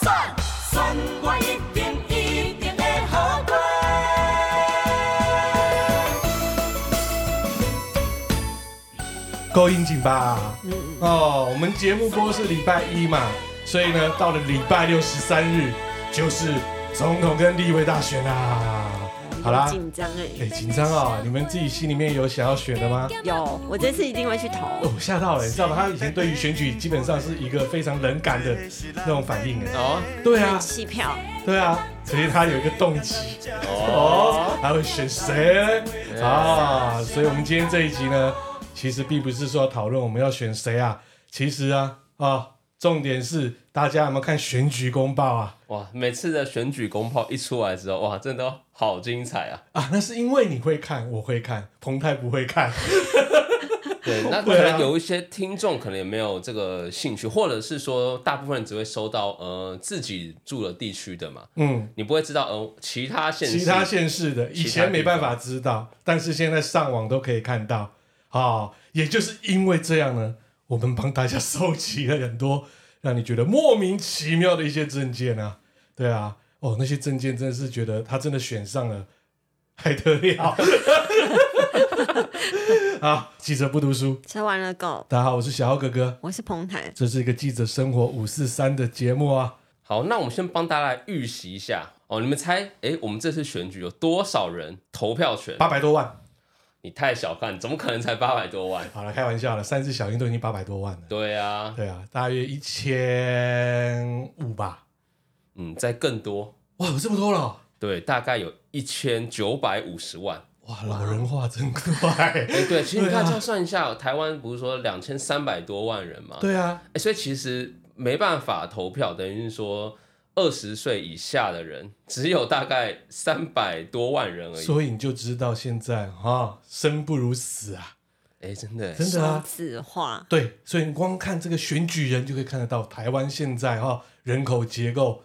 选，选我一定一定会好过。够应景吧？哦，我们节目播是礼拜一嘛，所以呢，到了礼拜六十三日就是总统跟立委大选啊。好啦，紧张哎，哎，紧张啊！你们自己心里面有想要选的吗？有，我这次一定会去投。哦，吓到了，你知道吗？他以前对于选举基本上是一个非常冷感的那种反应哎。哦，对啊，弃票。对啊，所以他有一个动机哦，他会选谁啊？所以我们今天这一集呢，其实并不是说讨论我们要选谁啊，其实啊啊。重点是大家有没有看选举公报啊？哇，每次的选举公报一出来之后，哇，真的都好精彩啊！啊，那是因为你会看，我会看，彭太不会看。对，那 可能有一些听众可能也没有这个兴趣，或者是说大部分人只会收到呃自己住的地区的嘛。嗯，你不会知道呃其他县市、其他县市的，以前没办法知道，但是现在上网都可以看到。啊、哦，也就是因为这样呢。我们帮大家收集了很多让你觉得莫名其妙的一些证件啊，对啊，哦，那些证件真的是觉得他真的选上了，还得了？好，记者不读书，吃完了够。大家好，我是小奥哥哥，我是彭台，这是一个记者生活五四三的节目啊。好，那我们先帮大家来预习一下哦，你们猜，哎，我们这次选举有多少人投票权？八百多万。你太小看，怎么可能才八百多万？好了，开玩笑了，三只小鹰都已经八百多万了。对啊，对啊，大约一千五吧。嗯，在更多。哇，有这么多了？对，大概有一千九百五十万。哇，老人化真快。哎，对，其实你看这样算一下，台湾不是说两千三百多万人嘛？对啊。哎，所以其实没办法投票，等于是说。二十岁以下的人只有大概三百多万人而已，所以你就知道现在哈生不如死啊！哎，真的真的啊，化对，所以你光看这个选举人就可以看得到台湾现在哈人口结构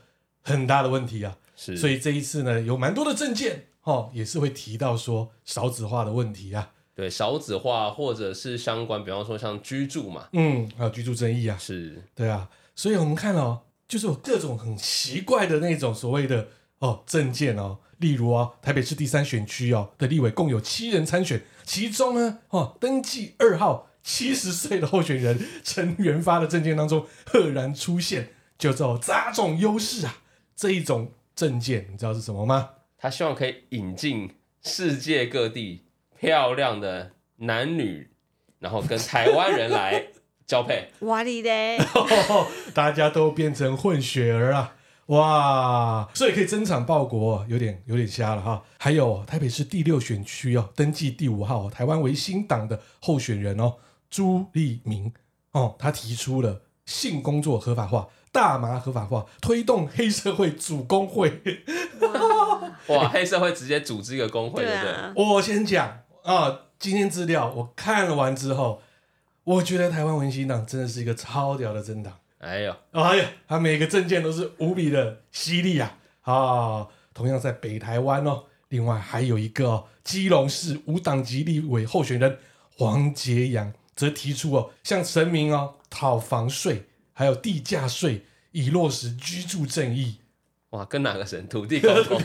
很大的问题啊。是，所以这一次呢有蛮多的证件哦也是会提到说少子化的问题啊。对，少子化或者是相关，比方说像居住嘛，嗯，还有居住争议啊，是对啊。所以我们看哦。就是有各种很奇怪的那种所谓的哦证件哦，例如啊、哦，台北市第三选区哦的立委共有七人参选，其中呢哦登记二号七十岁的候选人陈元发的证件当中赫然出现，叫做杂种优势啊这一种政见，你知道是什么吗？他希望可以引进世界各地漂亮的男女，然后跟台湾人来。交配，哇哩嘞！大家都变成混血儿啊！哇，所以可以增产报国，有点有点瞎了哈。还有台北市第六选区哦，登记第五号台湾维新党的候选人哦，朱立明哦，他提出了性工作合法化、大麻合法化，推动黑社会组工会。哇，黑社会直接组织一个工会，对不对？啊、我先讲啊、哦，今天资料我看了完之后。我觉得台湾文新党真的是一个超屌的政党，哎呦，哎呀，他每个政见都是无比的犀利啊！啊、哦，同样在北台湾哦，另外还有一个、哦、基隆市无党籍立委候选人黄杰阳，则提出哦，向神明哦讨房税，还有地价税，以落实居住正义。哇，跟哪个神？土地公公？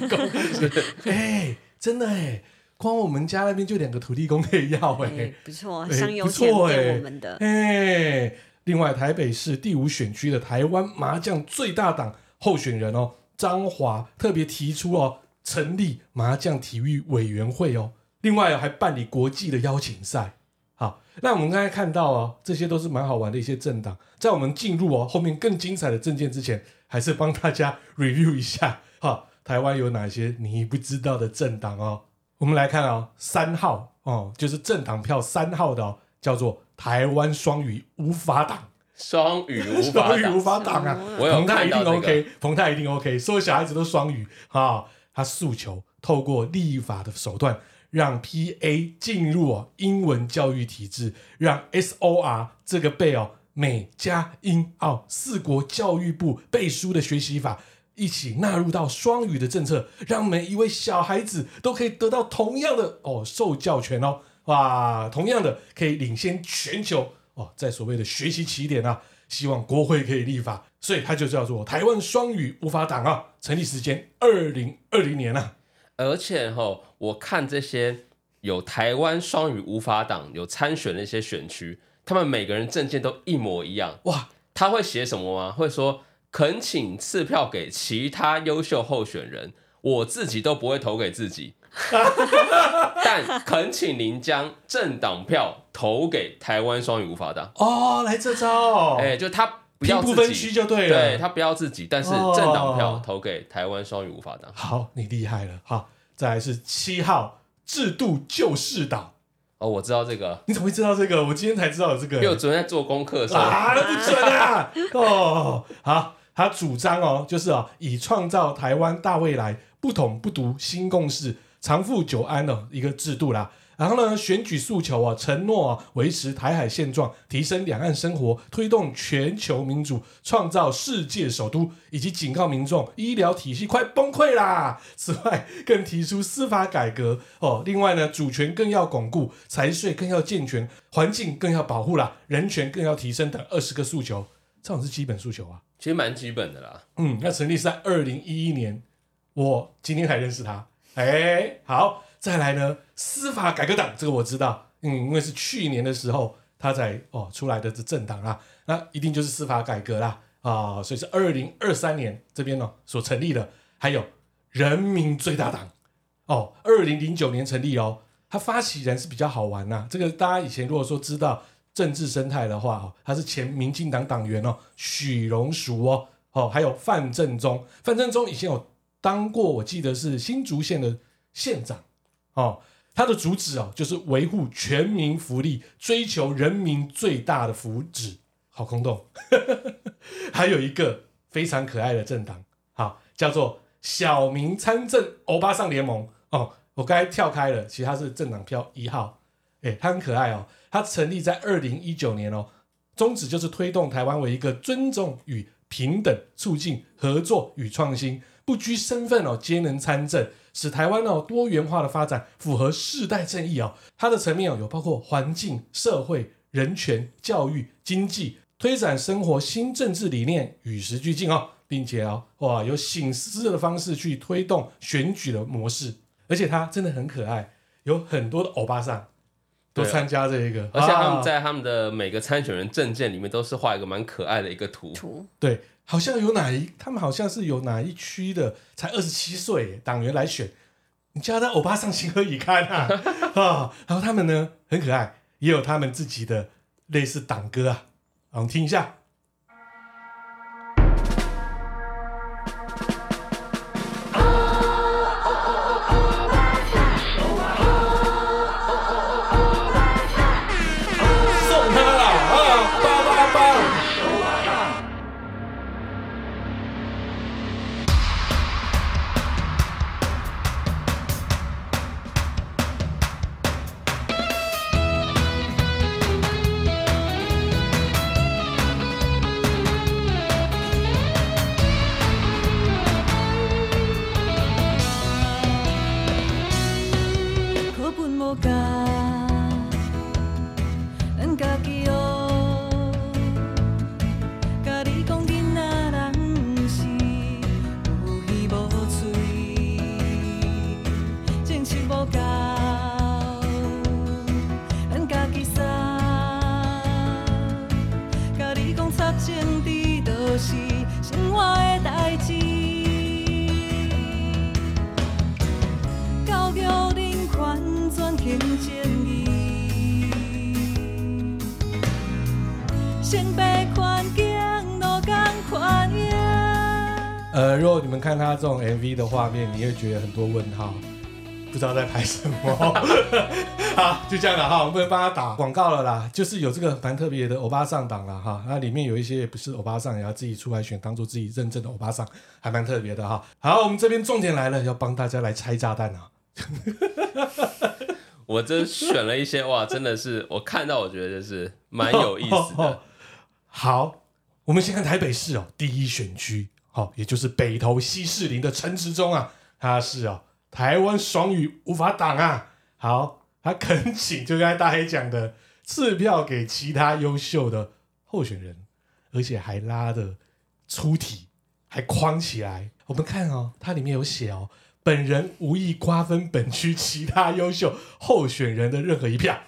哎，真的哎。光我们家那边就两个土地公可以要哎、欸，不错，香油钱给我们的哎、欸。另外，台北市第五选区的台湾麻将最大党候选人哦，张华特别提出哦，成立麻将体育委员会哦。另外还办理国际的邀请赛。好，那我们刚才看到哦，这些都是蛮好玩的一些政党。在我们进入哦后面更精彩的政见之前，还是帮大家 review 一下哈，台湾有哪些你不知道的政党哦。我们来看哦，三号哦，就是政党票三号的哦，叫做台湾双语无法党。双语无法党，双语无法党啊！彭泰一定 OK，彭泰一定 OK，所有小孩子都双语啊、哦。他诉求透过立法的手段，让 PA 进入英文教育体制，让 SOR 这个背哦美加英澳四国教育部背书的学习法。一起纳入到双语的政策，让每一位小孩子都可以得到同样的哦受教权哦，哇，同样的可以领先全球哦，在所谓的学习起点啊，希望国会可以立法，所以他就叫做台湾双语无法挡啊。成立时间二零二零年啊。而且哈，我看这些有台湾双语无法党有参选的一些选区，他们每个人证件都一模一样哇。他会写什么吗？会说恳请赐票给其他优秀候选人，我自己都不会投给自己。但恳请您将政党票投给台湾双语无法党哦，来这招，哎、欸，就他不要，不分区就对了，对他不要自己，但是政党票投给台湾双语无法党。好，你厉害了，好，再来是七号制度救世党。哦，我知道这个，你怎么会知道这个？我今天才知道有这个，因为我昨天在做功课的时候啊，那不准啊，哦，好，他主张哦，就是哦，以创造台湾大未来，不统不独新共识。长富久安的一个制度啦，然后呢，选举诉求啊，承诺啊，维持台海现状，提升两岸生活，推动全球民主，创造世界首都，以及警告民众医疗体系快崩溃啦。此外，更提出司法改革哦，另外呢，主权更要巩固，财税更要健全，环境更要保护啦，人权更要提升等二十个诉求，这种是基本诉求啊，其实蛮基本的啦。嗯，那成立是在二零一一年，我今天才认识他。哎、欸，好，再来呢，司法改革党这个我知道，嗯，因为是去年的时候他才哦出来的这政党啦，那一定就是司法改革啦啊、所以是二零二三年这边哦所成立的，还有人民最大党。哦，二零零九年成立哦，他发起人是比较好玩呐、啊，这个大家以前如果说知道政治生态的话哦，他是前民进党党员哦，许荣淑哦，哦，还有范正中，范正中以前有。当过，我记得是新竹县的县长，哦，他的主旨哦，就是维护全民福利，追求人民最大的福祉，好空洞。还有一个非常可爱的政党，好，叫做小民参政欧巴桑联盟，哦，我刚才跳开了，其实它是政党票一号，诶，它很可爱哦，它成立在二零一九年哦，宗旨就是推动台湾为一个尊重与平等，促进合作与创新。不拘身份哦，皆能参政，使台湾哦多元化的发展符合世代正义哦。它的层面哦有包括环境、社会、人权、教育、经济，推展生活新政治理念，与时俱进哦，并且哦哇有醒思的方式去推动选举的模式，而且它真的很可爱，有很多的欧巴桑都参加这一个，而且他们在他们的每个参选人证件里面都是画一个蛮可爱的一个图，图对。好像有哪一，他们好像是有哪一区的，才二十七岁党员来选，你叫他欧巴上情何以堪啊啊、哦！然后他们呢很可爱，也有他们自己的类似党歌啊，我们听一下。的画面，你会觉得很多问号，不知道在拍什么。好，就这样了哈，我们不能帮他打广告了啦。就是有这个蛮特别的欧巴上档了哈，那里面有一些也不是欧巴上，也要自己出来选，当做自己认证的欧巴上，还蛮特别的哈。好，我们这边重点来了，要帮大家来拆炸弹啊！我这选了一些哇，真的是我看到我觉得就是蛮有意思的。好，我们先看台北市哦，第一选区。好，也就是北投西势林的陈时中啊，他是哦台湾双语无法挡啊。好，他恳请就刚才大黑讲的，赐票给其他优秀的候选人。而且还拉的出体，还框起来。我们看哦，它里面有写哦，本人无意瓜分本区其他优秀候选人的任何一票。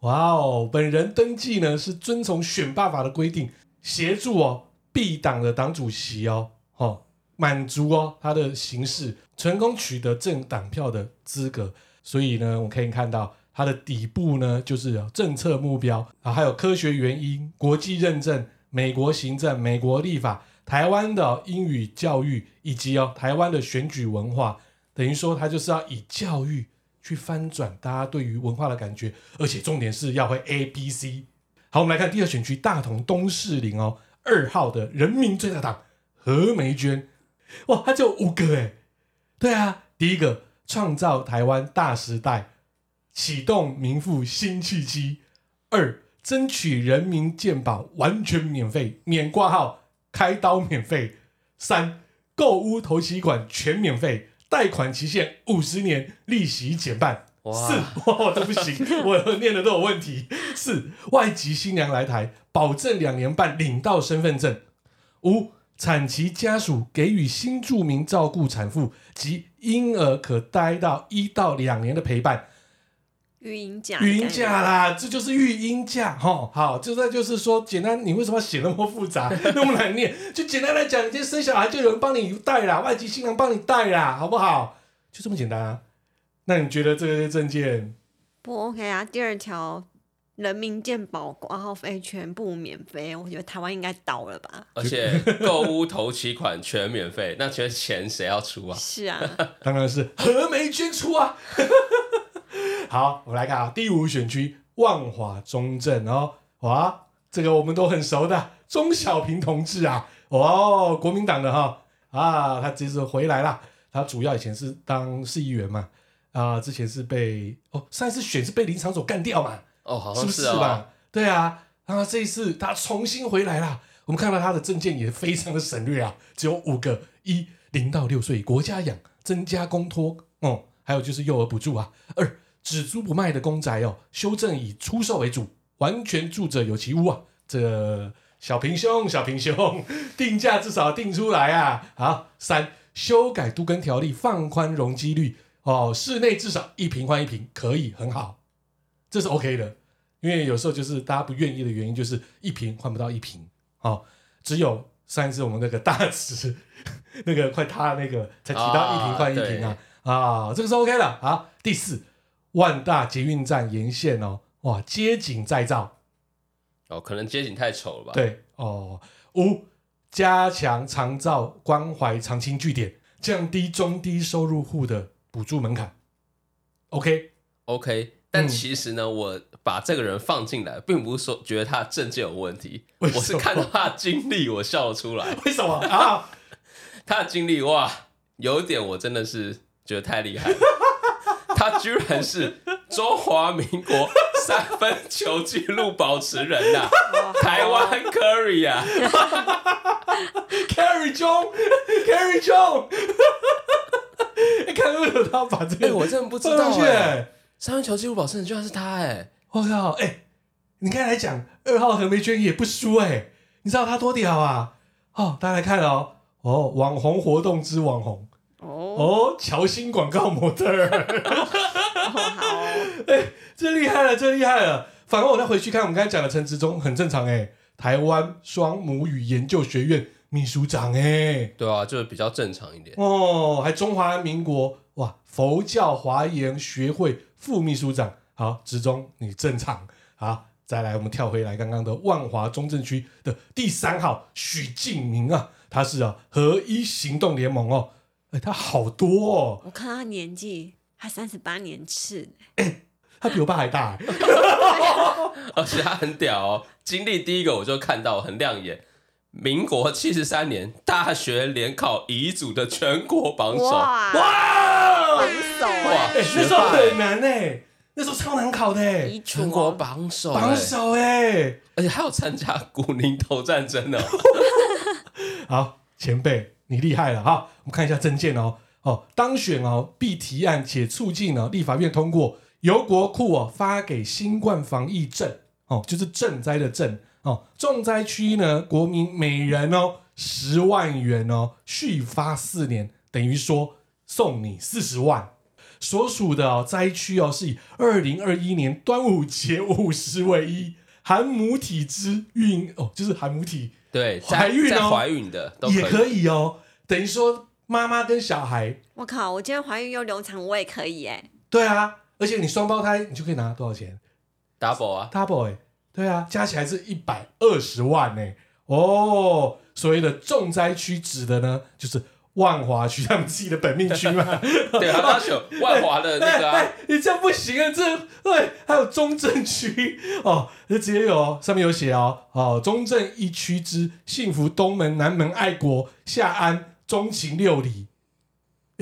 哇哦，本人登记呢是遵从选罢法的规定，协助哦 B 党的党主席哦，哦满足哦他的形式，成功取得政党票的资格。所以呢，我们可以看到它的底部呢就是政策目标啊，还有科学原因、国际认证、美国行政、美国立法、台湾的英语教育以及哦台湾的选举文化，等于说它就是要以教育。去翻转大家对于文化的感觉，而且重点是要会 A B C。好，我们来看第二选区大同东势林哦，二号的人民最大党何玫娟，哇，他就五个哎，对啊，第一个创造台湾大时代，启动民富新契机；二争取人民健保完全免费，免挂号，开刀免费；三购屋头期款全免费。贷款期限五十年，利息减半。四哇，都 不行，我念的都有问题。四外籍新娘来台，保证两年半领到身份证。五产期家属给予新住民照顾产妇及婴儿可待到一到两年的陪伴。育婴假，育婴假啦，这就是育婴假哈。好，就在就是说，简单，你为什么要写那么复杂，那么难念？就简单来讲，你今天生小孩就有人帮你带啦，外籍新娘帮你带啦，好不好？就这么简单啊。那你觉得这些证件不 OK 啊？第二条，人民健保挂号费全部免费，我觉得台湾应该倒了吧？而且购物头期款全免费，那觉得钱谁要出啊？是啊，当然是何梅娟出啊。好，我们来看啊，第五选区万华中正哦，哇，这个我们都很熟的钟小平同志啊，哦，国民党的哈啊，他这次回来了，他主要以前是当市议员嘛，啊，之前是被哦上一次选是被林场所干掉嘛，哦，好像是，是，哦、是不是吧？对啊，啊，这一次他重新回来了，我们看到他的政见也非常的省略啊，只有五个：一零到六岁国家养，增加公托，哦、嗯，还有就是幼儿补助啊，二。只租不卖的公宅哦，修正以出售为主，完全住者有其屋啊。这、小平兄，小平兄，定价至少定出来啊。好，三修改都更条例，放宽容积率哦，室内至少一瓶换一瓶，可以很好，这是 OK 的。因为有时候就是大家不愿意的原因，就是一瓶换不到一瓶，哦，只有上一次我们那个大池 那个快塌那个才提到一瓶换一瓶啊啊，啊，这个是 OK 的。啊，第四。万大捷运站沿线哦，哇，街景再造，哦，可能街景太丑了吧？对，哦，五加强长照关怀长青据点，降低中低收入户的补助门槛。OK，OK，、okay? okay, 但其实呢、嗯，我把这个人放进来，并不是说觉得他的政见有问题，我是看到他的经历，我笑了出来。为什么啊？他的经历哇，有一点我真的是觉得太厉害了。他居然是中华民国三分球纪录保持人呐、啊，台湾 Curry 啊，Curry 中，Curry 中，你看为什么他把这个、欸？我真的不知道哎、欸，三分球纪录保持人居然是他哎、欸，我靠哎、欸，你刚才来讲二号何梅娟也不输哎、欸，你知道他多屌啊？哦，大家来看哦，哦，网红活动之网红。哦，乔欣广告模特儿，好，哎，这厉害了，这厉害了。反而我再回去看我们刚才讲的陈时中，很正常哎。台湾双母语研究学院秘书长哎，对啊，就是比较正常一点。哦，还中华民国哇佛教华严学会副秘书长。好，职中你正常。好，再来我们跳回来刚刚的万华中正区的第三号许敬明啊，他是啊合一行动联盟哦。哎、欸，他好多哦！我看他年纪，他三十八年次，哎、欸，他比我爸还大，而且他很屌哦。经历第一个我就看到很亮眼，民国七十三年大学联考乙组的全国榜首，哇，哇！榜首哇，那时候很难哎，那时候超难考的。哎，全国榜首，榜首哎，而且还有参加古宁头战争哦。好，前辈。你厉害了哈！我们看一下证件哦。哦，当选哦必提案且促进呢立法院通过由国库哦发给新冠防疫证。哦，就是赈灾的賑哦，重灾区呢，国民每人哦十万元哦，续发四年，等于说送你四十万。所属的哦灾区哦是以二零二一年端午节五十为一，含母体之孕哦，就是含母体对怀孕哦，怀孕的都可也可以哦，等于说妈妈跟小孩，我靠，我今天怀孕又流产，我也可以哎。对啊，而且你双胞胎，你就可以拿多少钱？double 啊，double 哎。对啊，加起来是一百二十万呢。哦，所谓的重灾区指的呢，就是万华区他们自己的本命区嘛。对啊，他选万华的那个、啊 哎哎。你这样不行啊！这对，还有中正区哦，这直接有上面有写哦哦，中正一区之幸福东门、南门、爱国、下安、中情六里。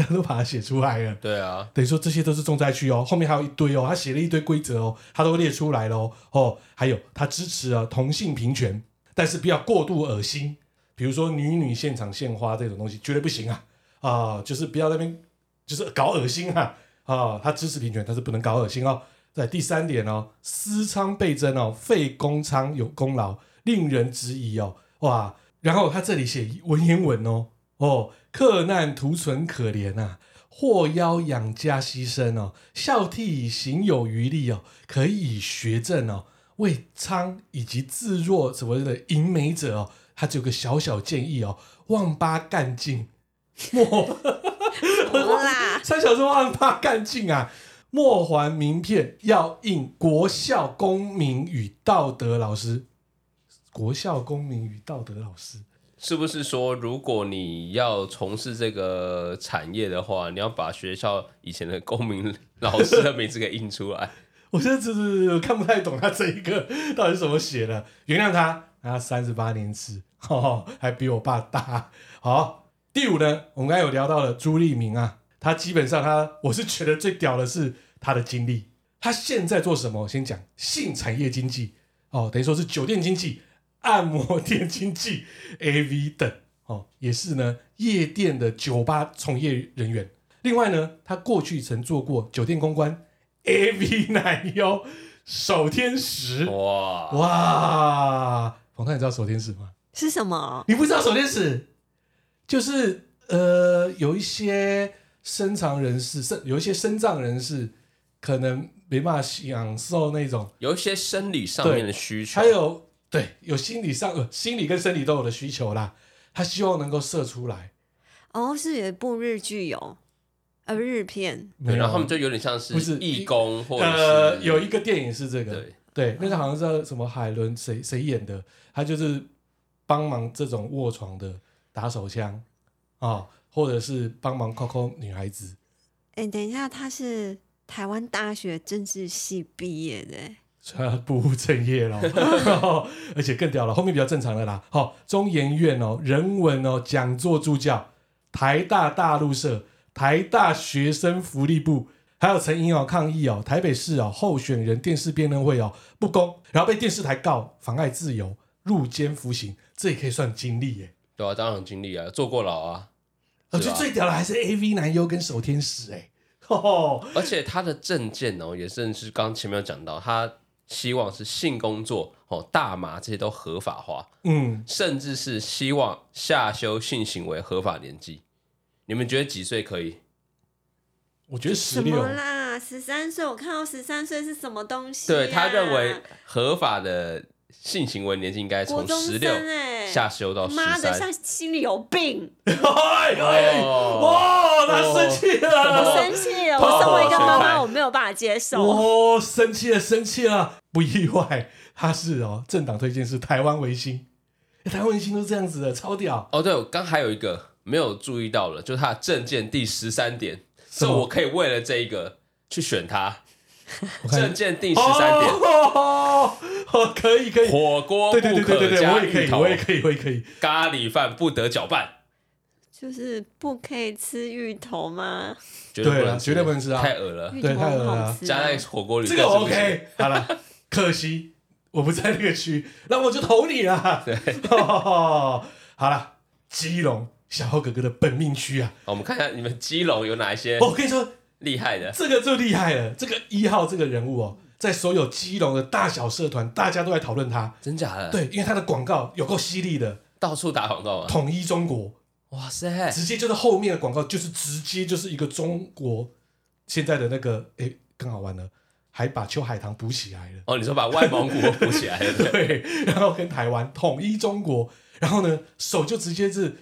都把它写出来了，对啊，等于说这些都是重灾区哦，后面还有一堆哦，他写了一堆规则哦，他都列出来了哦，哦，还有他支持啊同性平权，但是不要过度恶心，比如说女女现场献花这种东西绝对不行啊啊、呃，就是不要那边就是搞恶心啊啊、呃，他支持平权，但是不能搞恶心哦。在第三点哦，私娼倍增哦，废公娼有功劳，令人质疑哦，哇，然后他这里写文言文哦。哦，克难图存可怜啊，获邀养家牺牲哦，孝悌行有余力哦，可以学政哦，为苍以及自若什么的淫美者哦，他只有个小小建议哦，万八干尽 莫，三小说万八干尽啊，莫还名片，要印国校公民与道德老师，国校公民与道德老师。是不是说，如果你要从事这个产业的话，你要把学校以前的公民老师的名字给印出来？我现在只是看不太懂他这一个到底是怎么写的。原谅他，他三十八年次，还比我爸大。好，第五呢，我们刚才有聊到了朱立明啊，他基本上他，我是觉得最屌的是他的经历。他现在做什么？我先讲性产业经济哦，等于说是酒店经济。按摩店经纪、AV 等哦，也是呢，夜店的酒吧从业人员。另外呢，他过去曾做过酒店公关、AV 男优、守天使。哇哇！冯太，你知道守天使吗？是什么？你不知道守天使？就是呃，有一些身长人士，身有一些身障人士，可能没办法享受那种有一些生理上面的需求，还有。对，有心理上、呃，心理跟生理都有的需求啦。他希望能够射出来。哦，是有一部日剧有，呃，日片。对，然后他们就有点像是不是义工，或者呃，有一个电影是这个，对，对，那个好像是什么海伦谁谁演的，他就是帮忙这种卧床的打手枪啊、哦，或者是帮忙抠抠女孩子。哎，等一下，他是台湾大学政治系毕业的。不务正业了，而且更屌了，后面比较正常的啦。好，中研院哦，人文哦，讲座助教，台大大陆社，台大学生福利部，还有陈英哦抗议哦，台北市哦候选人电视辩论会哦不公，然后被电视台告妨碍自由，入监服刑，这也可以算经历耶。对啊，当然经历啊，坐过牢啊。我觉得最屌的还是 AV 男优跟守天使哎，而且他的证件哦，也甚至刚前面有讲到他。希望是性工作哦，大麻这些都合法化，嗯，甚至是希望下修性行为合法年纪。你们觉得几岁可以？我觉得十六啦，十三岁。我看到十三岁是什么东西、啊？对，他认为合法的性行为年纪应该从十六下修到十三。妈的，像心里有病！哎哎、哇，他生气了，我生气了。我身为一个妈妈，我没有办法接受。哦，生气了，生气了。不意外，他是哦，政党推荐是台湾维新，台湾维新都这样子的，超屌哦。对，我刚还有一个没有注意到了，就是他的政见第十三点，是我可以为了这一个去选他。政见第十三点，哦，可以可以，火锅不可加芋头，我也可以，我也可以，咖喱饭不得搅拌，就是不可以吃芋头吗？对了，绝对不能吃啊，太恶了，对，太恶了，加在火锅里，这个 OK，好了。可惜我不在那个区，那我就投你了。对，好了，基隆小浩哥哥的本命区啊，我们看一下你们基隆有哪一些。我跟你说，厉害的，这个就厉害了。这个一号这个人物哦，在所有基隆的大小社团，大家都在讨论他。真假的？，对，因为他的广告有够犀利的，到处打广告啊！统一中国，哇塞，直接就是后面的广告就是直接就是一个中国现在的那个，哎，更好玩了，还把秋海棠补起来了。哦，你说把外蒙古补起来了？对，然后跟台湾统一中国，然后呢，手就直接是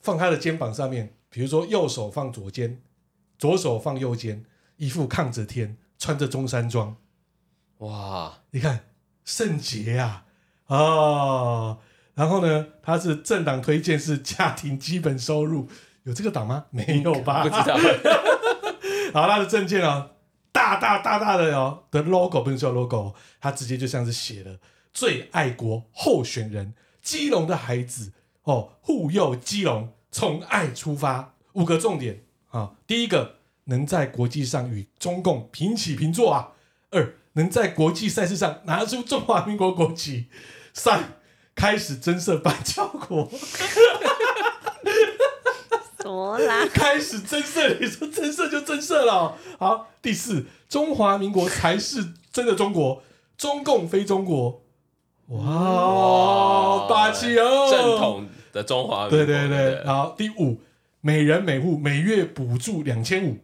放他的肩膀上面，比如说右手放左肩，左手放右肩，一副抗着天，穿着中山装，哇，你看圣洁啊，哦，然后呢，他是政党推荐是家庭基本收入，有这个党吗？没有吧？不知道。好，他的证件啊，大大大大的哦的 logo 不能叫 logo，他直接就像是写了最爱国候选人基隆的孩子哦，护佑基隆，从爱出发，五个重点啊。第一个，能在国际上与中共平起平坐啊；二，能在国际赛事上拿出中华民国国旗；三，开始增设板桥国。怎么啦？开始增色，你说增色就增色了哦。好，第四，中华民国才是真的中国，中共非中国。哇，哇霸气哦！正统的中华民国。对对对。好，第五，每人每户每月补助两千五。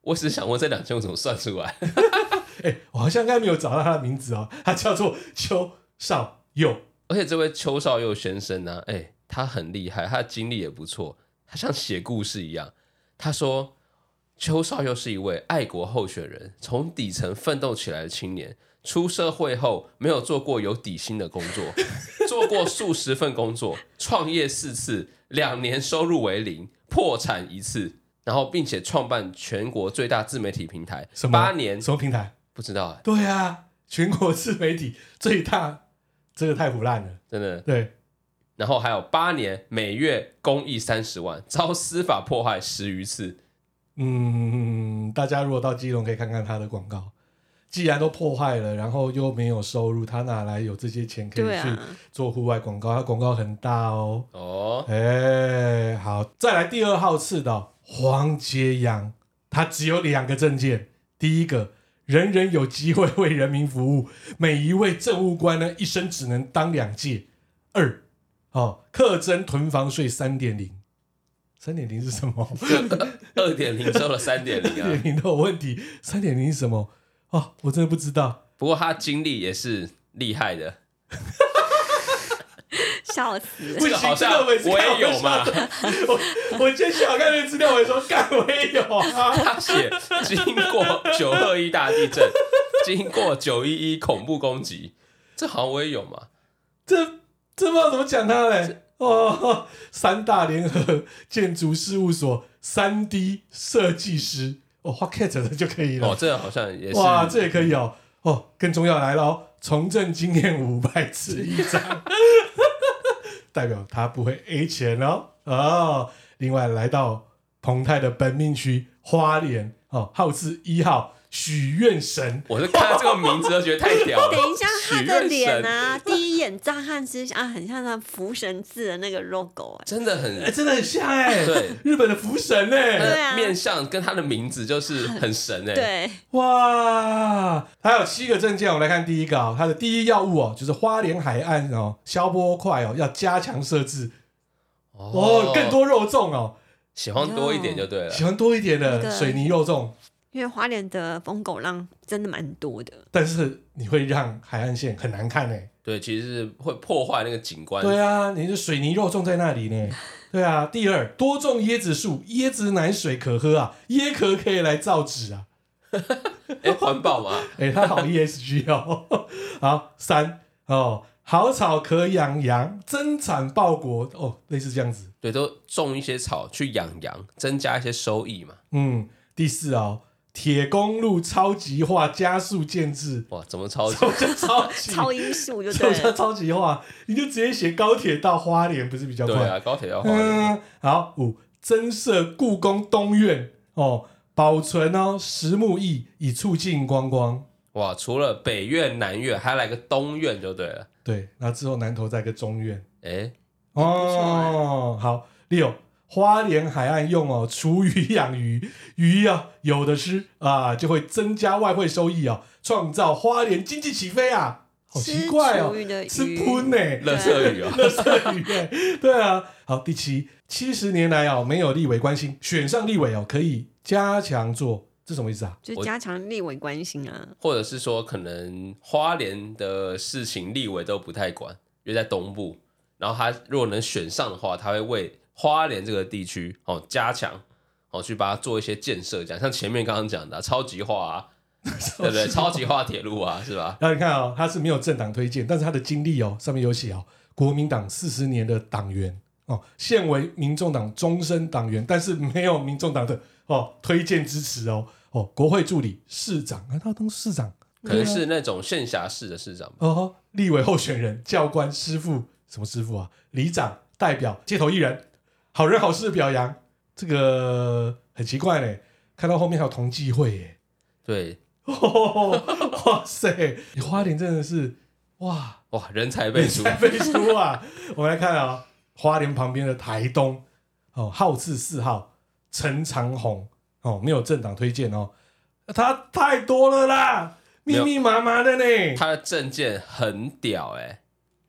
我只是想问，这两千五怎么算出来？哎，我好像应该没有找到他的名字哦，他叫做邱少佑。而且这位邱少佑先生呢，哎，他很厉害，他的经历也不错。他像写故事一样，他说邱少佑是一位爱国候选人，从底层奋斗起来的青年。出社会后没有做过有底薪的工作，做过数十份工作，创业四次，两年收入为零，破产一次，然后并且创办全国最大自媒体平台，什么八年什么平台？不知道哎。对啊，全国自媒体最大，这个太腐烂了，真的。对。然后还有八年，每月公益三十万，遭司法迫害十余次。嗯，大家如果到基隆可以看看他的广告。既然都破坏了，然后又没有收入，他哪来有这些钱可以去做户外广告？他广告很大哦。哦，哎，好，再来第二号次的黄杰阳，他只有两个证件：第一个，人人有机会为人民服务，每一位政务官呢一生只能当两届；二，哦，课征囤房税三点零，三点零是什么？二点零收了三点零啊，二点零都有问题，三点零是什么？哦，我真的不知道。不过他经历也是厉害的，笑死！这个好像我也有嘛。我我今天想看那资料，我说干我也有啊。他写经过九二一大地震，经过九一一恐怖攻击，这好像我也有嘛。这这不知道怎么讲他嘞？哦，三大联合建筑事务所三 D 设计师。哦，画 cat 的就可以了。哦，这个好像也是。哇，这也可以哦。哦，更重要来了哦，从政经验五百次以上，代表他不会 A 钱哦。哦，另外来到彭泰的本命区花莲哦，号字一号。许愿神，我是看到这个名字都觉得太屌了。等一下，他的脸啊，第一眼乍看之下啊很像那福神字的那个 logo，哎，真的很，哎，真的很像哎，对，日本的福神哎，对啊，面相跟他的名字就是很神哎，对，哇，他有七个证件，我们来看第一个啊，他的第一要务哦，就是花莲海岸哦，消波块哦，要加强设置，哦，更多肉粽哦，喜欢多一点就对了，喜欢多一点的水泥肉粽。因为花莲的疯狗浪真的蛮多的，但是你会让海岸线很难看呢。对，其实是会破坏那个景观。对啊，你的水泥肉种在那里呢。对啊，第二，多种椰子树，椰子奶水可喝啊，椰壳可以来造纸啊。哎，环保嘛？哎，它好 ESG 哦。好，三哦，好草可养羊，增产报国哦，类似这样子。对，都种一些草去养羊，增加一些收益嘛。嗯，第四哦。铁公路超级化加速建制，哇！怎么超级？超级超音速就对了。超级化，你就直接写高铁到花莲，不是比较快？对啊，高铁到花莲。嗯，好五，增设故宫东院哦，保存哦石木艺，以促进观光。哇！除了北院、南院，还要来个东院就对了。对，那之后南投再个中院。哎、欸，哦，好六。花莲海岸用哦，厨余养鱼，鱼啊有的是啊，就会增加外汇收益哦，创造花莲经济起飞啊！好奇怪哦，吃喷呢，垃圾鱼啊，垃圾鱼哎，对啊。好，第七，七十年来哦，没有立委关心，选上立委哦，可以加强做，这什么意思啊？就加强立委关心啊，或者是说，可能花莲的事情立委都不太管，因为在东部，然后他如果能选上的话，他会为花莲这个地区哦加强哦，去把它做一些建设，讲像前面刚刚讲的超级化啊。对不对？超级化铁路啊，是吧？然后你看啊、哦，他是没有政党推荐，但是他的经历哦，上面有写哦，国民党四十年的党员哦，现为民众党终身党员，但是没有民众党的哦推荐支持哦哦，国会助理、市长，啊，他当市长？可能是那种县辖市的市长哦，立委候选人、教官、师傅，什么师傅啊？里长、代表、街头艺人，好人好事表扬，这个很奇怪嘞，看到后面还有同济会耶，对。哦，哇塞！你花莲真的是哇哇人才辈出，人才辈出啊！我们来看啊、哦，花莲旁边的台东哦，号次四号陈长虹哦，没有政党推荐哦，他太多了啦，密密麻麻的呢。他的政见很屌哎、欸，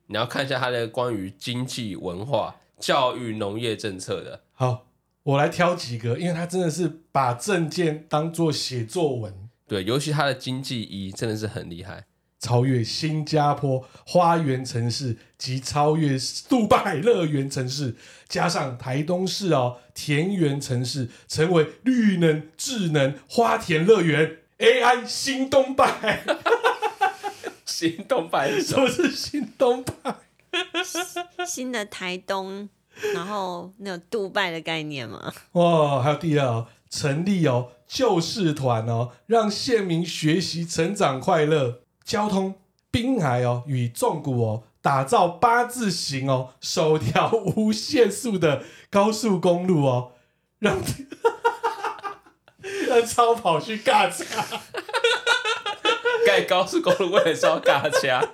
你要看一下他的关于经济、文化、教育、农业政策的。好，我来挑几个，因为他真的是把政见当做写作文。对，尤其他的经济一真的是很厉害，超越新加坡花园城市及超越杜拜乐园城市，加上台东市哦田园城市，成为绿能智能花田乐园 AI 新东拜。新东拜是什么？是新东拜？新的台东，然后那种杜拜的概念吗？哇，还有第二哦，成立哦。救世团哦，让县民学习成长快乐，交通滨海哦与纵谷哦，打造八字形哦，首条无限速的高速公路哦，让 让超跑去尬车，盖高速公路为了招尬车，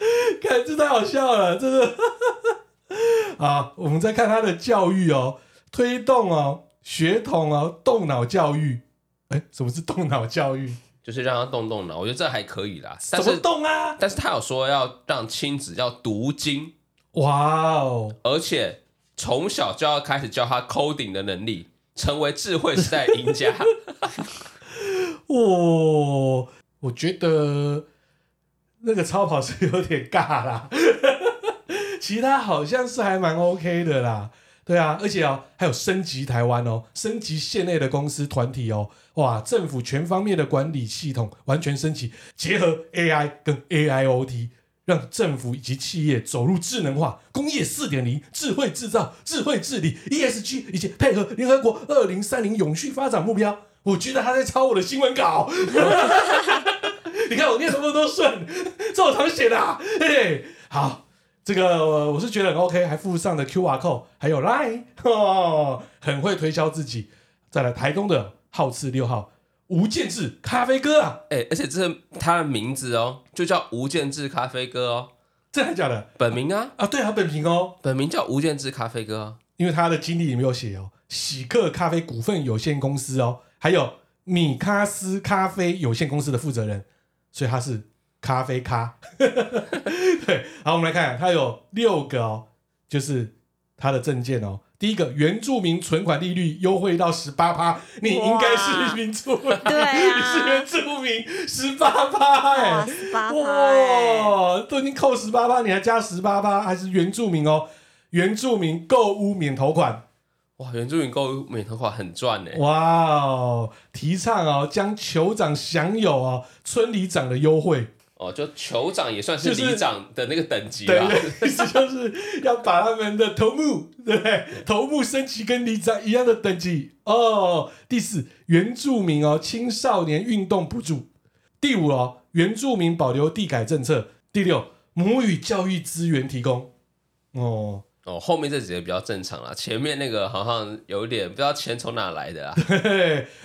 看这太好笑了，真的。好，我们再看他的教育哦，推动哦。学童哦，动脑教育，哎，什么是动脑教育？就是让他动动脑，我觉得这还可以啦。怎么动啊？但是他有说要让亲子要读经，哇哦！而且从小就要开始教他 coding 的能力，成为智慧时代赢家。哇、哦，我觉得那个超跑是有点尬啦，其他好像是还蛮 OK 的啦。对啊，而且哦，还有升级台湾哦，升级县内的公司团体哦，哇，政府全方面的管理系统完全升级，结合 AI 跟 AIoT，让政府以及企业走入智能化、工业四点零、智慧制造、智慧治理、ESG，以及配合联合国二零三零永续发展目标。我觉得他在抄我的新闻稿，你看我念什么都顺，这我常写的啊，嘿嘿，好。这个我是觉得很 OK，还附上的 QR code，还有 Line，哦，很会推销自己。再来台东的好次六号吴建志咖啡哥啊，哎，而且这是他的名字哦，就叫吴建志咖啡哥哦，真的假的？本名啊？啊，对啊，本名哦，本名叫吴建志咖啡哥哦，因为他的经历也没有写哦，喜客咖啡股份有限公司哦，还有米咖斯咖啡有限公司的负责人，所以它是。咖啡咖，对，好，我们来看，它有六个哦，就是它的证件哦。第一个，原住民存款利率优惠到十八趴，你应该是原住民，对啊，你是原住民，十八趴，哎，十八趴，哇，都已经扣十八趴，你还加十八趴，还是原住民哦？原住民购屋免头款，哇，原住民购屋免头款很赚呢，哇哦，提倡哦，将酋长享有哦村里长的优惠。哦，就酋长也算是里长的那个等级吧，意思就是要把他们的头目，对不对？头目升级跟里长一样的等级哦。第四，原住民哦，青少年运动补助。第五哦，原住民保留地改政策。第六，母语教育资源提供。哦。哦，后面这几个比较正常啦，前面那个好像有点不知道钱从哪来的 啦。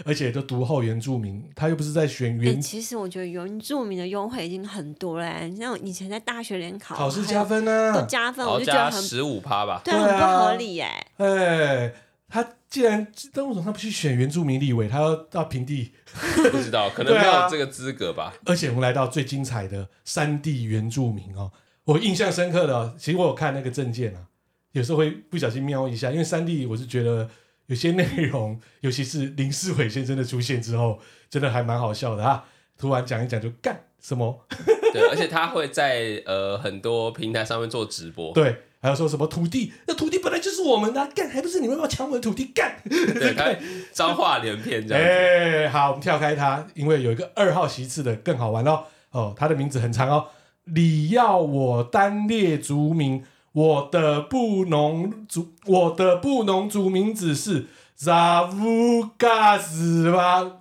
而且都独厚原住民，他又不是在选原。欸、其实我觉得原住民的优惠已经很多了，像以前在大学联考，考试加分啊，都加分，我就觉得很十五趴吧，对，很不合理哎。哎，他既然但为什么他不去选原住民立委，他要到平地？不知道，可能没有这个资格吧。而且我们来到最精彩的山地原住民哦，我印象深刻的、哦，其实我有看那个证件啊，有时候会不小心瞄一下，因为三 D 我是觉得有些内容，尤其是林世伟先生的出现之后，真的还蛮好笑的啊。突然讲一讲就干什么？对，而且他会在呃很多平台上面做直播。对。还有说什么土地？那土地本来就是我们的，干还不是你们要抢我们的土地？干！对，他脏话连篇这样。哎、欸，好，我们跳开他，因为有一个二号席次的更好玩哦。哦，他的名字很长哦。你要我单列族名，我的布农族，我的布农族名字是扎乌嘎斯吧？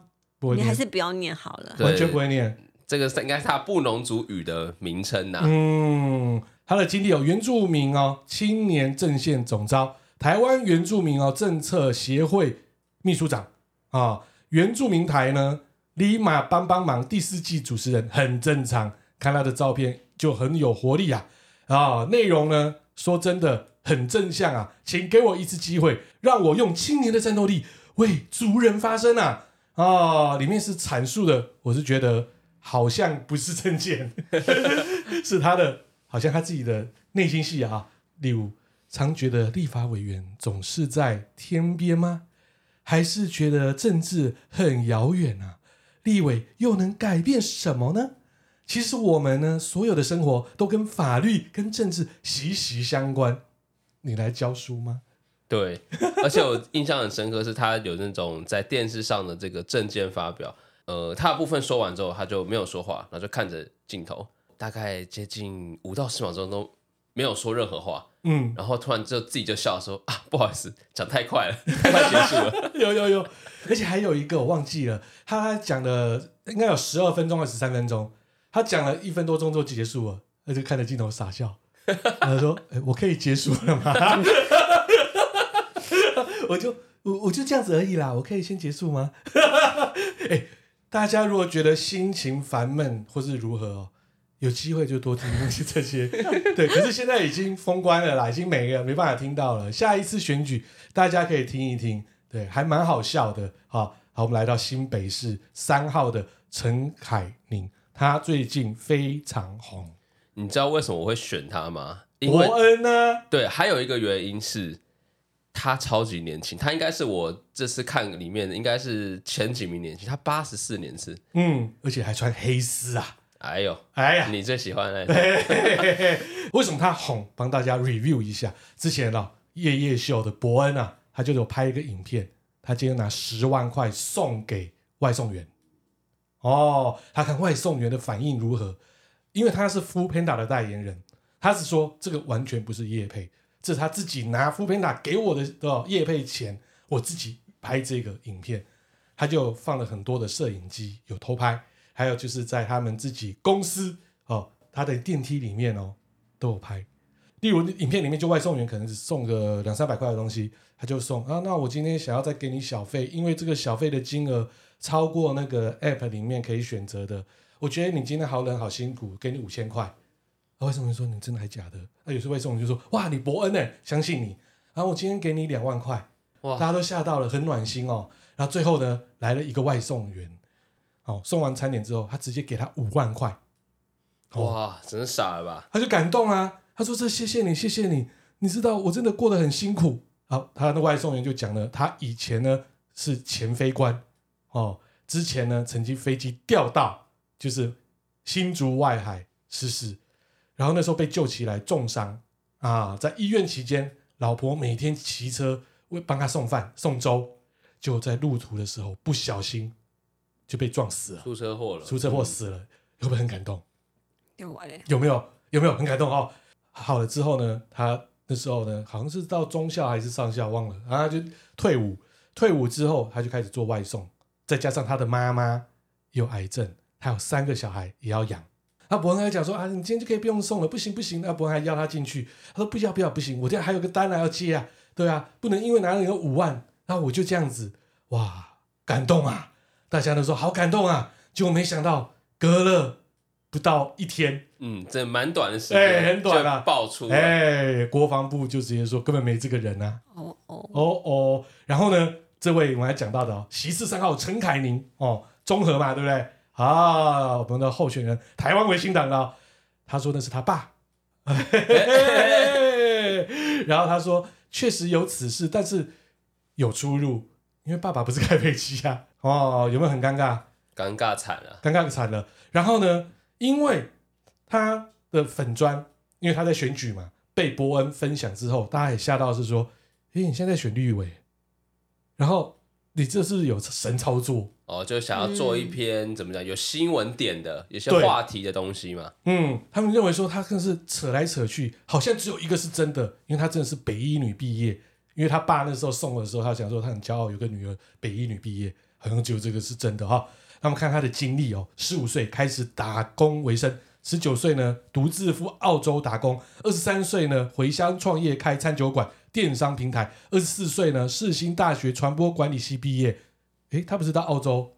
你还是不要念好了，完全不会念。这个是应该是他布农族语的名称呐。嗯。他的经历有原住民哦，青年阵线总招，台湾原住民哦政策协会秘书长啊、哦，原住民台呢，立马帮帮忙第四季主持人很正常，看他的照片就很有活力啊啊、哦，内容呢说真的很正向啊，请给我一次机会，让我用青年的战斗力为族人发声啊啊、哦，里面是阐述的，我是觉得好像不是政见，是他的。好像他自己的内心戏啊，例如常觉得立法委员总是在天边吗？还是觉得政治很遥远啊？立委又能改变什么呢？其实我们呢，所有的生活都跟法律跟政治息息相关。你来教书吗？对，而且我印象很深刻，是他有那种在电视上的这个证件发表，呃，他的部分说完之后，他就没有说话，然后就看着镜头。大概接近五到十秒钟都没有说任何话，嗯，然后突然就自己就笑说 啊，不好意思，讲太快了，太 快结束了。有有有，而且还有一个我忘记了，他讲的应该有十二分钟还是十三分钟，他讲了一分多钟就结束了，他就看着镜头傻笑，他说：“哎、我可以结束了吗？” 我就我我就这样子而已啦，我可以先结束吗？哎、欸，大家如果觉得心情烦闷或是如何哦。有机会就多听听这些，对。可是现在已经封关了啦，已经没了，没办法听到了。下一次选举，大家可以听一听，对，还蛮好笑的。好，好，我们来到新北市三号的陈凯宁，他最近非常红。你知道为什么我会选他吗？伯恩呢？对，还有一个原因是他超级年轻，他应该是我这次看里面应该是前几名年轻。他八十四年次，嗯，而且还穿黑丝啊。哎呦，哎呀，你最喜欢的？为什么他红？帮大家 review 一下。之前啊，夜夜秀的伯恩啊，他就有拍一个影片，他今天拿十万块送给外送员。哦，他看外送员的反应如何？因为他是 f o o Panda 的代言人，他是说这个完全不是业配，这是他自己拿 f o o Panda 给我的哦业配钱，我自己拍这个影片，他就放了很多的摄影机，有偷拍。还有就是在他们自己公司哦，他的电梯里面哦都有拍。例如影片里面就外送员可能只送个两三百块的东西，他就送啊，那我今天想要再给你小费，因为这个小费的金额超过那个 app 里面可以选择的。我觉得你今天好冷好辛苦，给你五千块。啊，外送员说你真的还假的？那、啊、有时候外送员就说哇你伯恩呢，相信你。然后我今天给你两万块，哇，大家都吓到了，很暖心哦。然后最后呢来了一个外送员。哦，送完餐点之后，他直接给他五万块，哇，真的傻了吧？他就感动啊，他说：“这谢谢你，谢谢你，你知道我真的过得很辛苦。”好，他的外送员就讲了，他以前呢是前飞官，哦，之前呢曾经飞机掉到就是新竹外海失事，然后那时候被救起来重伤啊，在医院期间，老婆每天骑车为帮他送饭送粥，就在路途的时候不小心。就被撞死了，出车祸了，出车祸死了，嗯、会不会很感动？有哎，有没有？有没有很感动哦？好了之后呢，他那时候呢，好像是到中校还是上校忘了，然后他就退伍。退伍之后，他就开始做外送，再加上他的妈妈有癌症，还有三个小孩也要养。那伯恩还讲说啊，你今天就可以不用送了，不行不行。那伯恩还邀他进去，他说不要不要不行，我这样还有个单还要接啊，对啊，不能因为拿了有五万，那我就这样子，哇，感动啊！大家都说好感动啊，结果没想到隔了不到一天，嗯，这蛮短的时间，哎，很短啊，爆出，哎，国防部就直接说根本没这个人啊。哦，哦哦哦，然后呢，这位我们还讲到的哦，席次三号陈凯宁哦，综合嘛，对不对？啊，我们的候选人，台湾维新党的、哦，他说那是他爸，然后他说确实有此事，但是有出入，因为爸爸不是开飞机啊，哦，有没有很尴尬？尴尬惨了，尴尬惨了。然后呢，因为他的粉砖，因为他在选举嘛，被伯恩分享之后，大家也吓到是说，诶，你现在，在选绿委，然后你这是有神操作哦，就想要做一篇、嗯、怎么讲，有新闻点的，有些话题的东西嘛。嗯，他们认为说他更是扯来扯去，好像只有一个是真的，因为他真的是北医女毕业，因为他爸那时候送的时候，他想说他很骄傲，有个女儿北医女毕业，好像只有这个是真的哈。那么看他的经历哦，十五岁开始打工为生，十九岁呢独自赴澳洲打工，二十三岁呢回乡创业开餐酒馆、电商平台，二十四岁呢世新大学传播管理系毕业。诶，他不是到澳洲？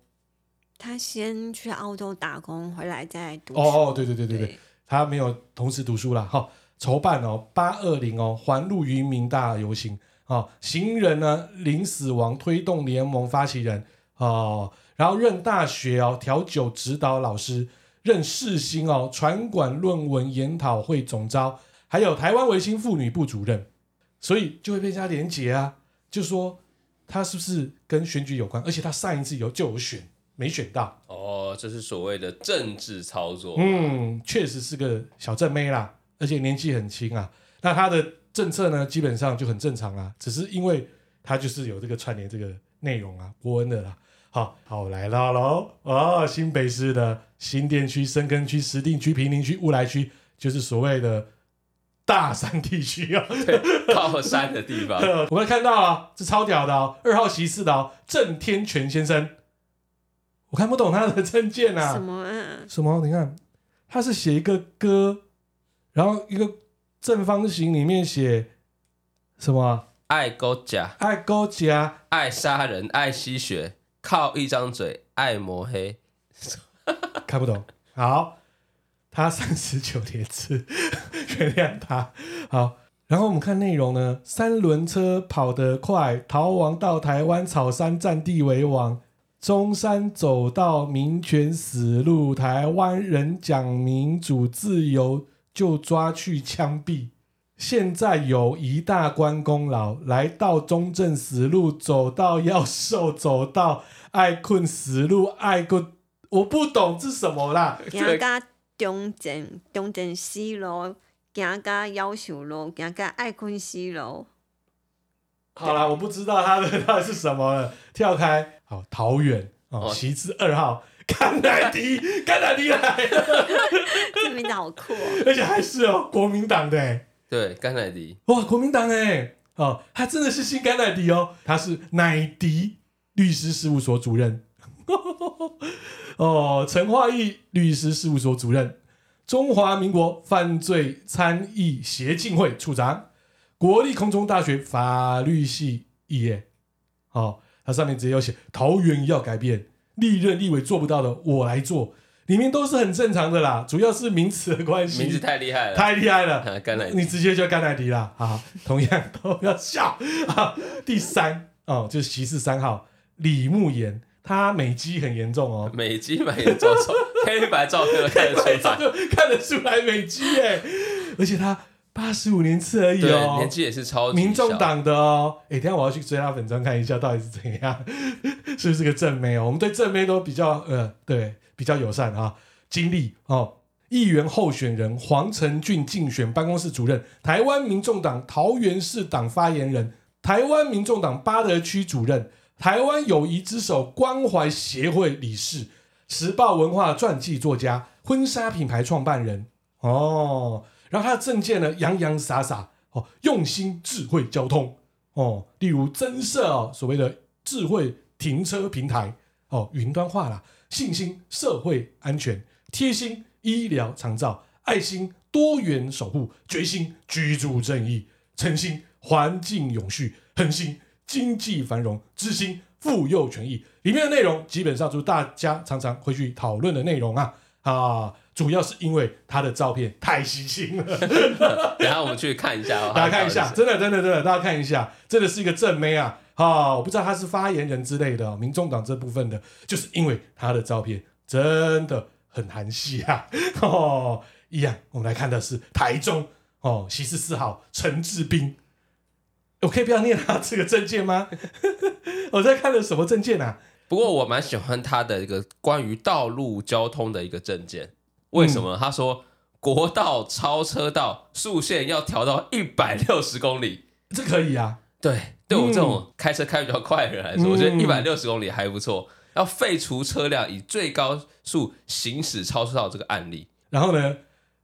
他先去澳洲打工，回来再读。哦哦，对对对对对，对他没有同时读书啦。哈，筹办哦八二零哦环路渔民大游行哦，行人呢零死亡推动联盟发起人哦。然后任大学哦调酒指导老师，任世新哦传管论文研讨会总招，还有台湾维新妇女部主任，所以就会被人家连结啊，就说他是不是跟选举有关？而且他上一次有就有选，没选到哦，这是所谓的政治操作。嗯，确实是个小正妹啦，而且年纪很轻啊。那他的政策呢，基本上就很正常啊，只是因为他就是有这个串联这个内容啊，伯恩的啦。好好来到喽！哦，新北市的新店区、深坑区、石碇区、平林区、乌来区，就是所谓的大山地区啊，靠山的地方。我们看到啊，这超屌的哦，二号席次的哦，郑天全先生，我看不懂他的证件啊，什么啊？什么？你看，他是写一个歌，然后一个正方形里面写什么？爱国家，爱国家，爱杀人，爱吸血。靠一张嘴爱抹黑，看不懂。好，他三十九 连次，原谅他。好，然后我们看内容呢，三轮车跑得快，逃亡到台湾草山占地为王，中山走到民权死路，台湾人讲民主自由就抓去枪毙。现在有一大关功劳，来到中正死路，走到要瘦，走到爱困死路，爱困，我不懂是什么啦。中正中正西路，行到要瘦路，行到爱困西路。好啦，我不知道他的到底是什么了。跳开，好，桃园哦，席次二号，甘乃迪，甘乃迪来了，这名字好酷哦，而且还是哦，国民党的。对，甘乃迪。哇，国民党哎，哦，他真的是姓甘乃迪哦，他是乃迪律师事务所主任，哦，陈化义律师事务所主任，中华民国犯罪参议协进会处长，国立空中大学法律系毕业，哦，他上面直接有写桃园要改变，历任立委做不到的我来做。里面都是很正常的啦，主要是名词的关系。名字太厉害了，太厉害了。甘乃迪，你直接叫甘乃迪啦。好，同样都要笑。好，第三哦，就是席次三号李慕言，他美肌很严重哦，美肌蛮严重，黑白照片都看得出来，就看得出来美肌耶。而且他八十五年次而已哦，年纪也是超民众党的哦。哎，等下我要去追他粉专看一下，到底是怎样，是不是个正妹哦？我们对正妹都比较呃，对。比较友善啊，经历哦，议员候选人黄成俊竞选办公室主任，台湾民众党桃园市党发言人，台湾民众党八德区主任，台湾友谊之手关怀协会理事，时报文化传记作家，婚纱品牌创办人哦。然后他的政见呢，洋洋洒洒哦，用心智慧交通哦，例如增设哦所谓的智慧停车平台哦，云端化啦。信心社会安全，贴心医疗长照，爱心多元守护，决心居住正义，诚心环境永续，恒心经济繁荣，知心妇幼权益。里面的内容基本上就是大家常常会去讨论的内容啊啊！主要是因为他的照片太吸睛了。等下我们去看一下哦，大家看一下，真的真的真的，大家看一下，真的是一个正妹啊！好，我不知道他是发言人之类的，民众党这部分的，就是因为他的照片真的很韩系啊！哦，一样，我们来看的是台中哦，西四四号陈志斌，我可以不要念他这个证件吗？我在看的什么证件啊？不过我蛮喜欢他的一个关于道路交通的一个证件，为什么？嗯、他说国道超车道速限要调到一百六十公里，这可以啊？对，对我这种开车开比较快的人来说，嗯、我觉得一百六十公里还不错。要废除车辆以最高速行驶超车道这个案例，然后呢，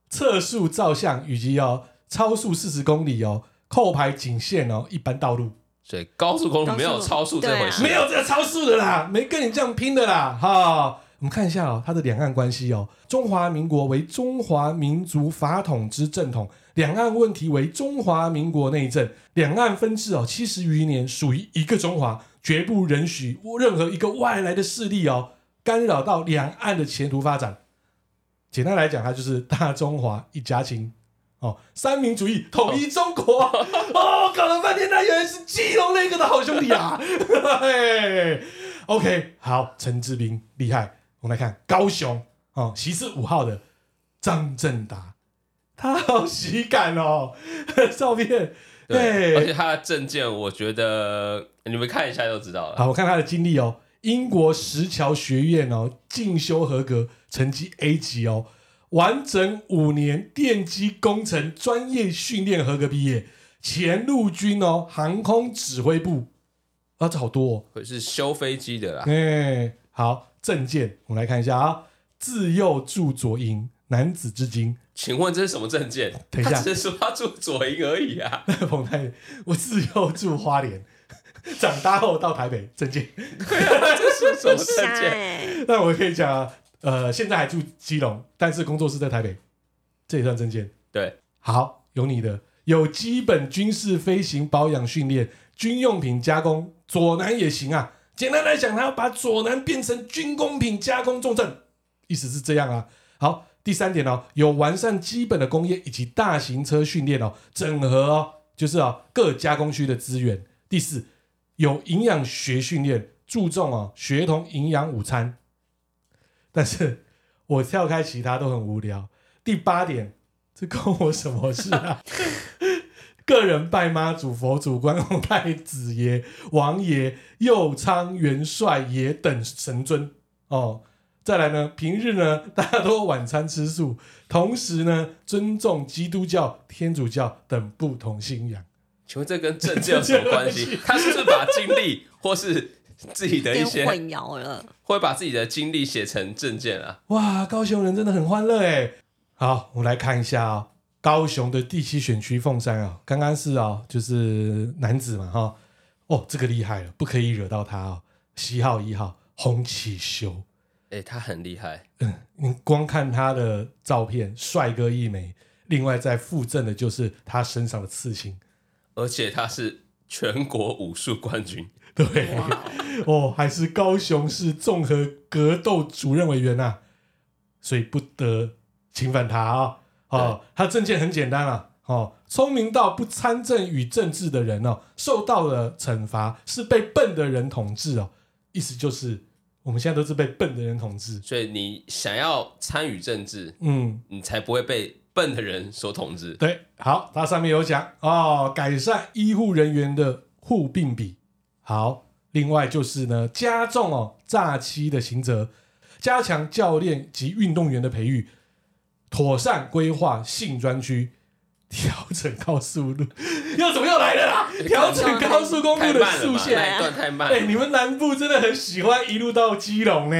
测速照相以及要超速四十公里哦，扣牌仅限哦一般道路。所以高速公路没有超速这回事，啊，没有这个超速的啦，没跟你这样拼的啦，哈。我们看一下哦，它的两岸关系哦，中华民国为中华民族法统之正统，两岸问题为中华民国内政，两岸分治哦七十余年，属于一个中华，绝不允许任何一个外来的势力哦干扰到两岸的前途发展。简单来讲，它就是大中华一家亲。哦，三民主义统一中国哦，哦，搞了半天，他原来是基隆那个的好兄弟啊！嘿，OK，好，陈志斌厉害。我们来看高雄哦，席次五号的张正达，他好喜感哦，照片对，而且他的证件，我觉得你们看一下就知道了。好，我看他的经历哦，英国石桥学院哦进修合格，成绩 A 级哦。完整五年电机工程专业训练合格毕业，前陆军哦航空指挥部，啊这好多哦，可是修飞机的啦。哎，好证件，我们来看一下啊，自幼住左营，男子至今。请问这是什么证件？等一下，他只是说他住左营而已啊。彭太，我自幼住花莲，长大后到台北，证件。对啊，这是什么证件？那我可以讲啊。呃，现在还住基隆，但是工作室在台北，这也算证件。对，好，有你的，有基本军事飞行保养训练，军用品加工，左南也行啊。简单来讲，他要把左南变成军工品加工重镇，意思是这样啊。好，第三点哦，有完善基本的工业以及大型车训练哦，整合哦，就是哦各加工区的资源。第四，有营养学训练，注重哦学童营养午餐。但是我跳开其他都很无聊。第八点，这关我什么事啊？个人拜妈祖、佛祖、关公、太子爷、王爷、右昌、元帅爷等神尊哦。再来呢，平日呢，大家都晚餐吃素，同时呢，尊重基督教、天主教等不同信仰。请问这跟政治有什么关系？他是不是把精力或是？自己的一些混淆了，会把自己的经历写成证件啊！哇，高雄人真的很欢乐哎。好，我们来看一下啊、哦，高雄的第七选区凤山啊、哦，刚刚是啊、哦，就是男子嘛哈、哦。哦，这个厉害了，不可以惹到他哦。七号一号洪启修，哎，他很厉害。嗯，你光看他的照片，帅哥一枚。另外再附赠的就是他身上的刺青，而且他是全国武术冠军。对，哦，还是高雄市综合格斗主任委员呐、啊，所以不得侵犯他啊！哦，他证件很简单啊，哦，聪明到不参政与政治的人哦，受到了惩罚是被笨的人统治哦，意思就是我们现在都是被笨的人统治，所以你想要参与政治，嗯，你才不会被笨的人所统治。对，好，它上面有讲哦，改善医护人员的护病比。好，另外就是呢，加重哦诈欺的刑责，加强教练及运动员的培育，妥善规划性专区，调整高速路，又怎么又来了啦？调整高速公路的速限，太慢了。哎，你们南部真的很喜欢一路到基隆呢？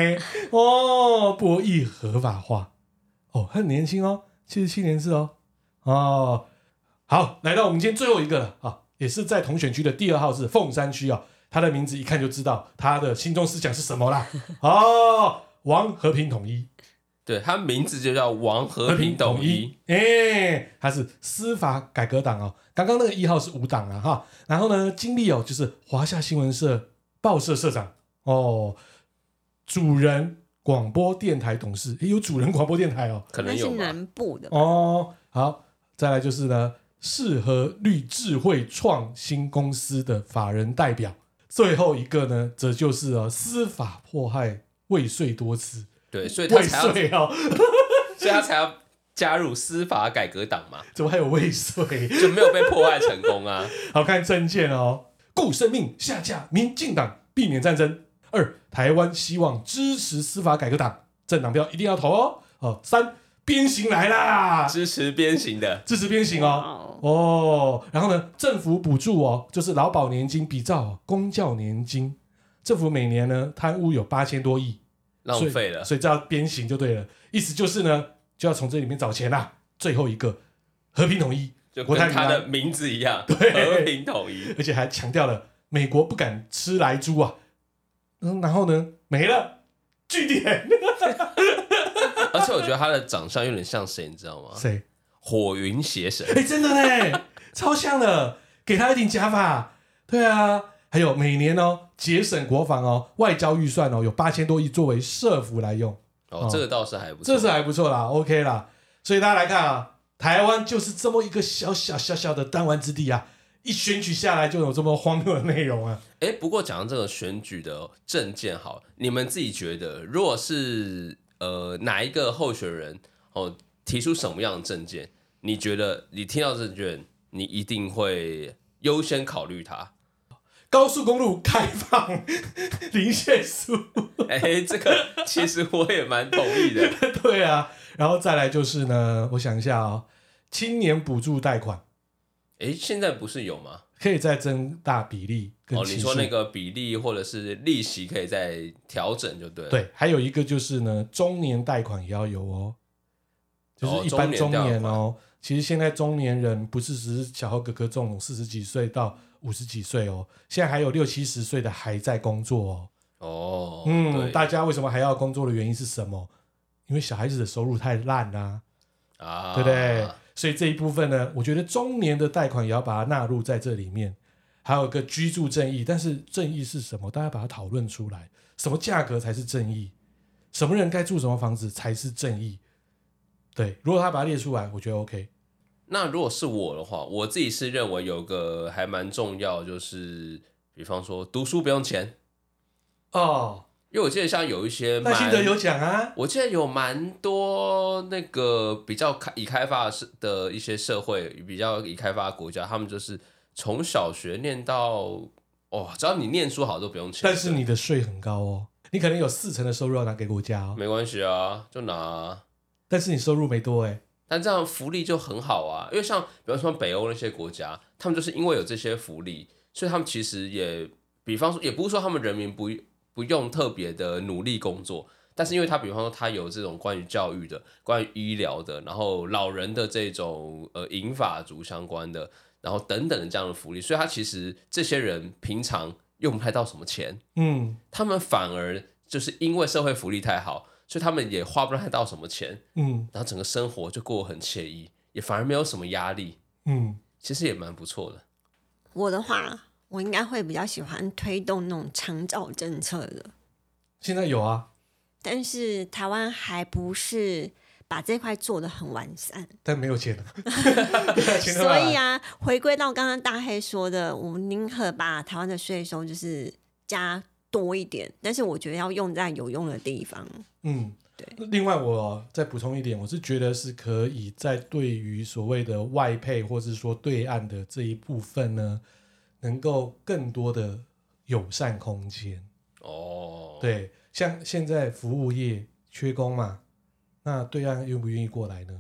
哦，博弈合法化，哦，很年轻哦，七十七年制哦，哦，好，来到我们今天最后一个了啊，也是在同选区的第二号是凤山区啊。他的名字一看就知道他的心中思想是什么啦。哦，王和平统一，对，他名字就叫王和平统一。哎、欸，他是司法改革党哦。刚刚那个一号是五党啊哈。然后呢，经历哦，就是华夏新闻社报社社长哦，主人广播电台董事，诶有主人广播电台哦，可能有吧。南部的哦，好，再来就是呢，适合绿智慧创新公司的法人代表，最后一个呢，则就是啊，司法迫害未遂多次，对，所以他未才要，遂哦，所以他才要加入司法改革党嘛，怎么还有未遂？就没有被迫害成功啊。好看证件哦，顾生命下架民进党，避免战争。二，台湾希望支持司法改革党，政党票一定要投哦。哦，三，鞭刑来啦，支持鞭刑的，支持鞭刑哦。哦哦，然后呢，政府补助哦，就是劳保年金比照、哦、公教年金，政府每年呢贪污有八千多亿，浪费了。所以这要鞭刑就对了。意思就是呢，就要从这里面找钱啦。最后一个，和平统一，就跟他的名字一样，对和平统一。而且还强调了美国不敢吃来猪啊。嗯，然后呢，没了，据点。而且我觉得他的长相有点像谁，你知道吗？谁？火云邪神。哎，真的呢，超像的。给他一顶假发。对啊，还有每年哦，节省国防哦，外交预算哦，有八千多亿作为社福来用。哦，这个倒是还不错，这是还不错啦，OK 啦。所以大家来看啊，台湾就是这么一个小小小小的弹丸之地啊，一选举下来就有这么荒谬的内容啊。哎，不过讲到这个选举的政见，好，你们自己觉得，如果是呃哪一个候选人哦提出什么样的证件，你觉得你听到政见，你一定会优先考虑他？高速公路开放零限速，哎，这个其实我也蛮同意的。对啊，然后再来就是呢，我想一下哦，青年补助贷款，哎，现在不是有吗？可以再增大比例跟哦。你说那个比例或者是利息可以再调整就对了。对，还有一个就是呢，中年贷款也要有哦，就是一般中年哦。其实现在中年人不是只是小豪哥哥这种四十几岁到五十几岁哦，现在还有六七十岁的还在工作哦。哦，嗯，对大家为什么还要工作的原因是什么？因为小孩子的收入太烂啦、啊，啊，对不对？所以这一部分呢，我觉得中年的贷款也要把它纳入在这里面。还有一个居住正义，但是正义是什么？大家把它讨论出来，什么价格才是正义？什么人该住什么房子才是正义？对，如果他把它列出来，我觉得 OK。那如果是我的话，我自己是认为有个还蛮重要，就是比方说读书不用钱哦。因为我记得像有一些赖清德有讲啊，我记得有蛮多那个比较开已开发的的一些社会，比较已开发的国家，他们就是从小学念到哦，只要你念书好都不用钱，但是你的税很高哦，你可能有四成的收入要拿给国家哦，没关系啊，就拿啊。但是你收入没多哎，但这样福利就很好啊，因为像比方说北欧那些国家，他们就是因为有这些福利，所以他们其实也，比方说也不是说他们人民不。不用特别的努力工作，但是因为他比方说他有这种关于教育的、关于医疗的，然后老人的这种呃银发族相关的，然后等等的这样的福利，所以他其实这些人平常用不太到什么钱，嗯，他们反而就是因为社会福利太好，所以他们也花不太到什么钱，嗯，然后整个生活就过得很惬意，也反而没有什么压力，嗯，其实也蛮不错的。我的话。我应该会比较喜欢推动那种长照政策的，现在有啊，但是台湾还不是把这块做的很完善，但没有钱，所以啊，回归到刚刚大黑说的，我们宁可把台湾的税收就是加多一点，但是我觉得要用在有用的地方。嗯，对。另外，我再补充一点，我是觉得是可以在对于所谓的外配或是说对岸的这一部分呢。能够更多的友善空间哦，对，像现在服务业缺工嘛，那对岸愿不愿意过来呢？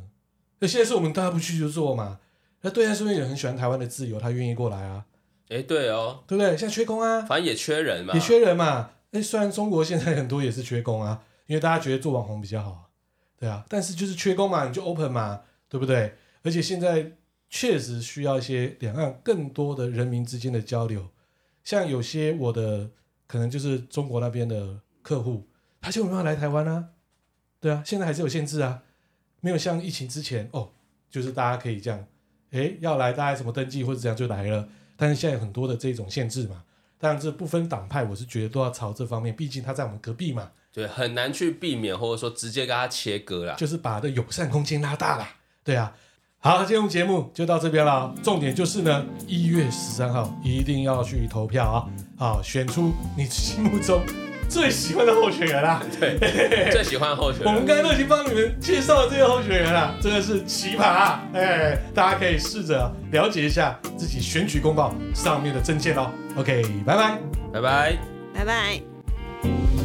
那现在是我们大家不去就做嘛，那对岸是不是也很喜欢台湾的自由？他愿意过来啊？哎，对哦，对不对？现在缺工啊，反正也缺人嘛，也缺人嘛。哎，虽然中国现在很多也是缺工啊，因为大家觉得做网红比较好，对啊，但是就是缺工嘛，你就 open 嘛，对不对？而且现在。确实需要一些两岸更多的人民之间的交流，像有些我的可能就是中国那边的客户，他就没办法来台湾啊，对啊，现在还是有限制啊，没有像疫情之前哦，就是大家可以这样，诶，要来大家怎么登记或者怎样就来了，但是现在有很多的这种限制嘛，当然这不分党派，我是觉得都要朝这方面，毕竟他在我们隔壁嘛，对，很难去避免，或者说直接跟他切割啦，就是把这友善空间拉大了。对啊，好，今天节目就到这边了。重点就是呢，一月十三号一定要去投票啊，好，选出你心目中最喜欢的候选人啊。对，最喜欢的候选人。我们刚才都已经帮你们介绍了这些候选人了，真的是奇葩啊！哎，大家可以试着了解一下自己选举公报上面的证件哦。OK，拜拜，拜拜，拜拜。